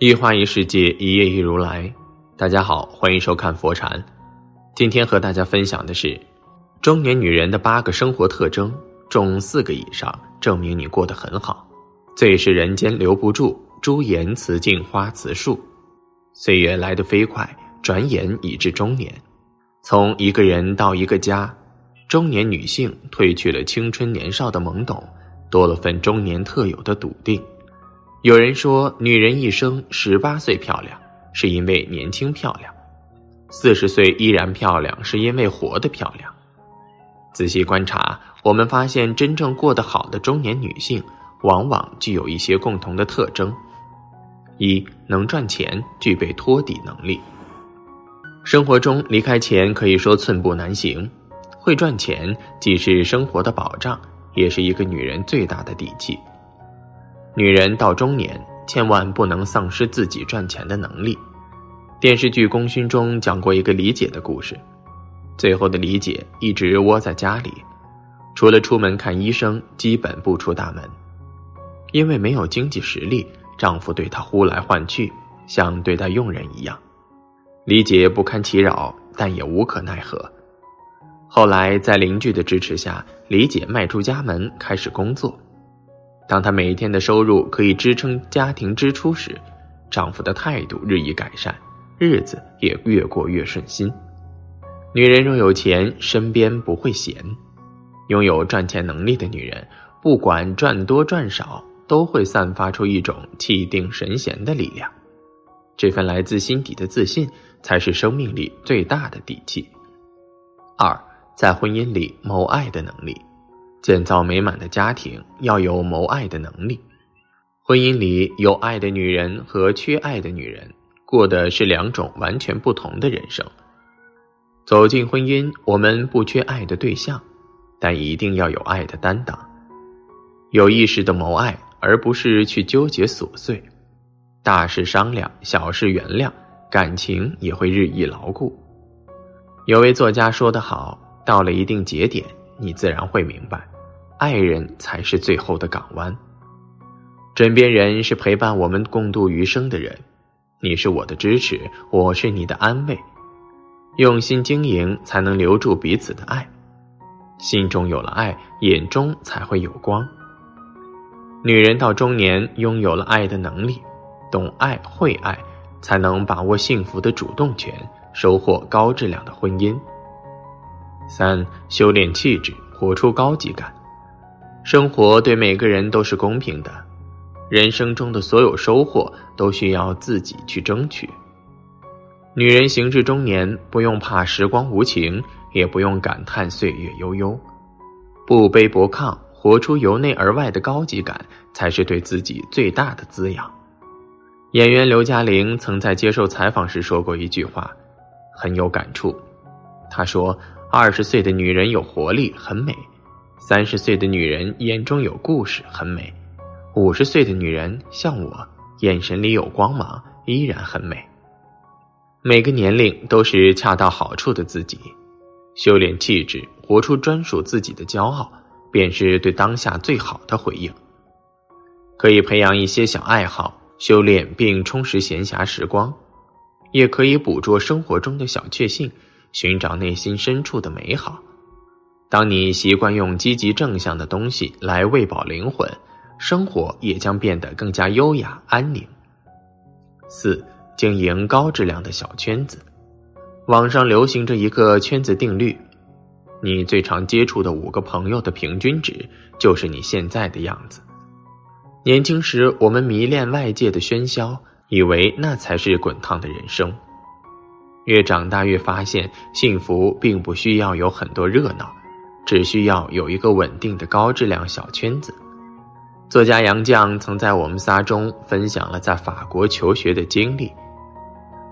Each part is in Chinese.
一花一世界，一叶一如来。大家好，欢迎收看佛禅。今天和大家分享的是中年女人的八个生活特征，中四个以上，证明你过得很好。最是人间留不住，朱颜辞镜花辞树。岁月来得飞快，转眼已至中年。从一个人到一个家，中年女性褪去了青春年少的懵懂，多了份中年特有的笃定。有人说，女人一生十八岁漂亮，是因为年轻漂亮；四十岁依然漂亮，是因为活得漂亮。仔细观察，我们发现，真正过得好的中年女性，往往具有一些共同的特征：一、能赚钱，具备托底能力。生活中离开钱可以说寸步难行，会赚钱既是生活的保障，也是一个女人最大的底气。女人到中年，千万不能丧失自己赚钱的能力。电视剧《功勋》中讲过一个李姐的故事，最后的李姐一直窝在家里，除了出门看医生，基本不出大门。因为没有经济实力，丈夫对她呼来唤去，像对待佣人一样。李姐不堪其扰，但也无可奈何。后来在邻居的支持下，李姐迈出家门，开始工作。当她每天的收入可以支撑家庭支出时，丈夫的态度日益改善，日子也越过越顺心。女人若有钱，身边不会闲。拥有赚钱能力的女人，不管赚多赚少，都会散发出一种气定神闲的力量。这份来自心底的自信，才是生命里最大的底气。二，在婚姻里谋爱的能力。建造美满的家庭要有谋爱的能力。婚姻里有爱的女人和缺爱的女人过的是两种完全不同的人生。走进婚姻，我们不缺爱的对象，但一定要有爱的担当，有意识的谋爱，而不是去纠结琐碎。大事商量，小事原谅，感情也会日益牢固。有位作家说得好：“到了一定节点。”你自然会明白，爱人才是最后的港湾。枕边人是陪伴我们共度余生的人，你是我的支持，我是你的安慰。用心经营，才能留住彼此的爱。心中有了爱，眼中才会有光。女人到中年，拥有了爱的能力，懂爱会爱，才能把握幸福的主动权，收获高质量的婚姻。三、修炼气质，活出高级感。生活对每个人都是公平的，人生中的所有收获都需要自己去争取。女人行至中年，不用怕时光无情，也不用感叹岁月悠悠，不卑不亢，活出由内而外的高级感，才是对自己最大的滋养。演员刘嘉玲曾在接受采访时说过一句话，很有感触。她说。二十岁的女人有活力，很美；三十岁的女人眼中有故事，很美；五十岁的女人像我，眼神里有光芒，依然很美。每个年龄都是恰到好处的自己，修炼气质，活出专属自己的骄傲，便是对当下最好的回应。可以培养一些小爱好，修炼并充实闲暇时光；也可以捕捉生活中的小确幸。寻找内心深处的美好。当你习惯用积极正向的东西来喂饱灵魂，生活也将变得更加优雅安宁。四、经营高质量的小圈子。网上流行着一个圈子定律：你最常接触的五个朋友的平均值，就是你现在的样子。年轻时，我们迷恋外界的喧嚣，以为那才是滚烫的人生。越长大越发现，幸福并不需要有很多热闹，只需要有一个稳定的高质量小圈子。作家杨绛曾在我们仨中分享了在法国求学的经历。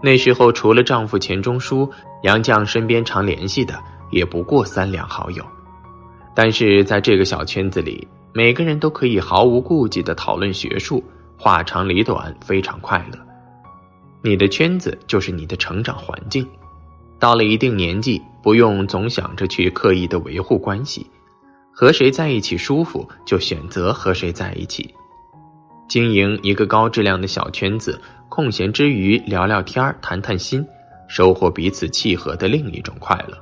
那时候，除了丈夫钱钟书，杨绛身边常联系的也不过三两好友。但是在这个小圈子里，每个人都可以毫无顾忌地讨论学术，话长理短，非常快乐。你的圈子就是你的成长环境，到了一定年纪，不用总想着去刻意的维护关系，和谁在一起舒服就选择和谁在一起。经营一个高质量的小圈子，空闲之余聊聊天谈谈心，收获彼此契合的另一种快乐。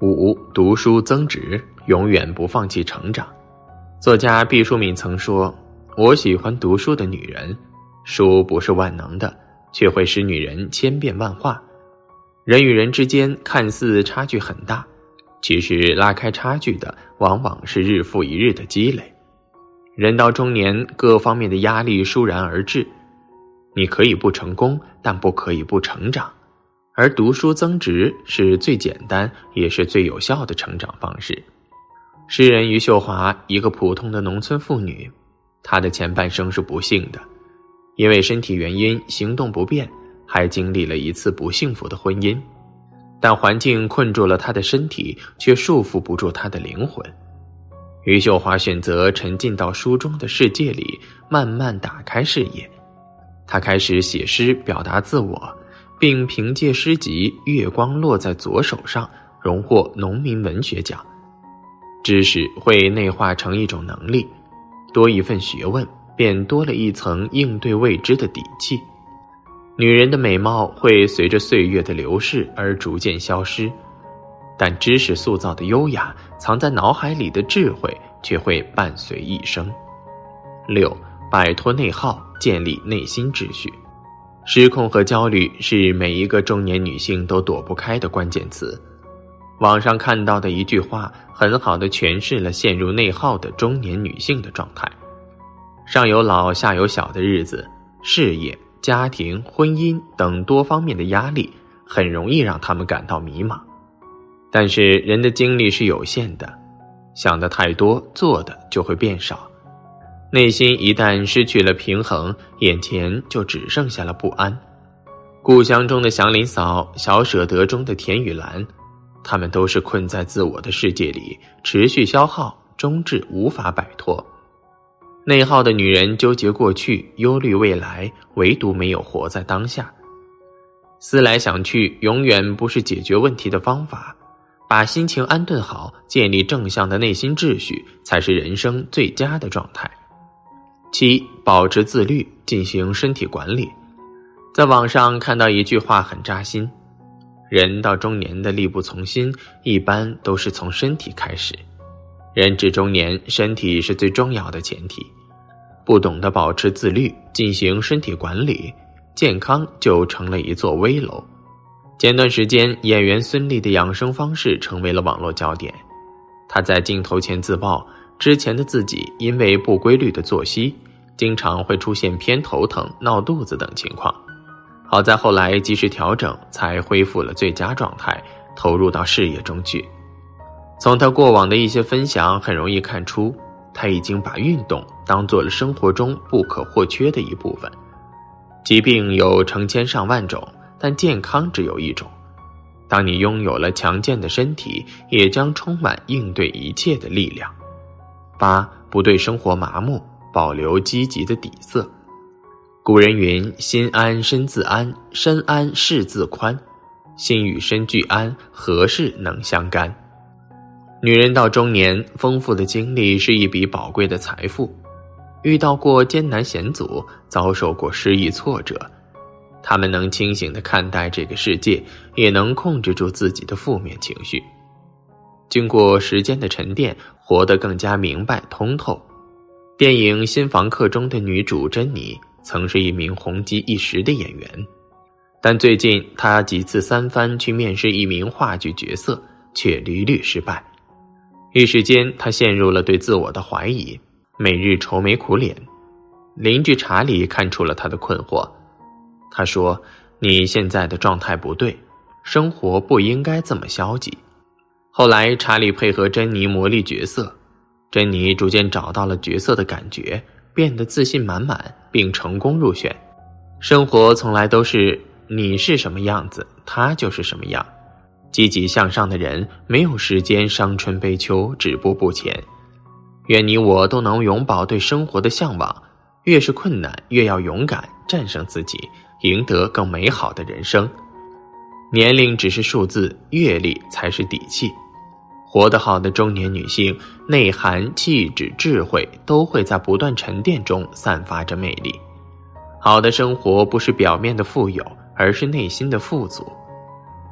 五、读书增值，永远不放弃成长。作家毕淑敏曾说：“我喜欢读书的女人，书不是万能的，却会使女人千变万化。人与人之间看似差距很大，其实拉开差距的往往是日复一日的积累。人到中年，各方面的压力倏然而至，你可以不成功，但不可以不成长。”而读书增值是最简单也是最有效的成长方式。诗人余秀华，一个普通的农村妇女，她的前半生是不幸的，因为身体原因行动不便，还经历了一次不幸福的婚姻。但环境困住了她的身体，却束缚不住她的灵魂。余秀华选择沉浸到书中的世界里，慢慢打开视野。她开始写诗表达自我。并凭借诗集《月光落在左手上》荣获农民文学奖。知识会内化成一种能力，多一份学问，便多了一层应对未知的底气。女人的美貌会随着岁月的流逝而逐渐消失，但知识塑造的优雅，藏在脑海里的智慧却会伴随一生。六，摆脱内耗，建立内心秩序。失控和焦虑是每一个中年女性都躲不开的关键词。网上看到的一句话，很好的诠释了陷入内耗的中年女性的状态：上有老，下有小的日子，事业、家庭、婚姻等多方面的压力，很容易让他们感到迷茫。但是人的精力是有限的，想的太多，做的就会变少。内心一旦失去了平衡，眼前就只剩下了不安。故乡中的祥林嫂，小舍得中的田雨岚，他们都是困在自我的世界里，持续消耗，终至无法摆脱。内耗的女人纠结过去，忧虑未来，唯独没有活在当下。思来想去，永远不是解决问题的方法。把心情安顿好，建立正向的内心秩序，才是人生最佳的状态。七，保持自律，进行身体管理。在网上看到一句话很扎心：人到中年的力不从心，一般都是从身体开始。人至中年，身体是最重要的前提。不懂得保持自律，进行身体管理，健康就成了一座危楼。前段时间，演员孙俪的养生方式成为了网络焦点。她在镜头前自曝，之前的自己因为不规律的作息。经常会出现偏头疼、闹肚子等情况，好在后来及时调整，才恢复了最佳状态，投入到事业中去。从他过往的一些分享，很容易看出，他已经把运动当做了生活中不可或缺的一部分。疾病有成千上万种，但健康只有一种。当你拥有了强健的身体，也将充满应对一切的力量。八不对生活麻木。保留积极的底色。古人云：“心安身自安，身安事自宽。心与身俱安，何事能相干？”女人到中年，丰富的经历是一笔宝贵的财富。遇到过艰难险阻，遭受过失意挫折，她们能清醒的看待这个世界，也能控制住自己的负面情绪。经过时间的沉淀，活得更加明白通透。电影《新房客》中的女主珍妮曾是一名红极一时的演员，但最近她几次三番去面试一名话剧角色，却屡屡失败。一时间，他陷入了对自我的怀疑，每日愁眉苦脸。邻居查理看出了他的困惑，他说：“你现在的状态不对，生活不应该这么消极。”后来，查理配合珍妮磨砺角色。珍妮逐渐找到了角色的感觉，变得自信满满，并成功入选。生活从来都是你是什么样子，他就是什么样。积极向上的人没有时间伤春悲秋、止步不前。愿你我都能永葆对生活的向往，越是困难，越要勇敢战胜自己，赢得更美好的人生。年龄只是数字，阅历才是底气。活得好的中年女性，内涵、气质、智慧都会在不断沉淀中散发着魅力。好的生活不是表面的富有，而是内心的富足，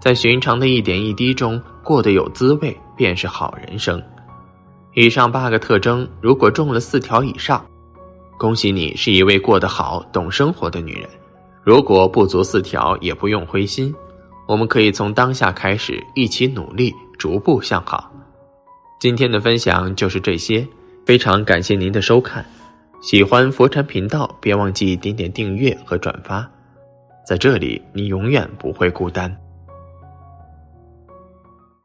在寻常的一点一滴中过得有滋味，便是好人生。以上八个特征，如果中了四条以上，恭喜你是一位过得好、懂生活的女人。如果不足四条，也不用灰心，我们可以从当下开始，一起努力，逐步向好。今天的分享就是这些，非常感谢您的收看。喜欢佛禅频道，别忘记点点订阅和转发，在这里你永远不会孤单。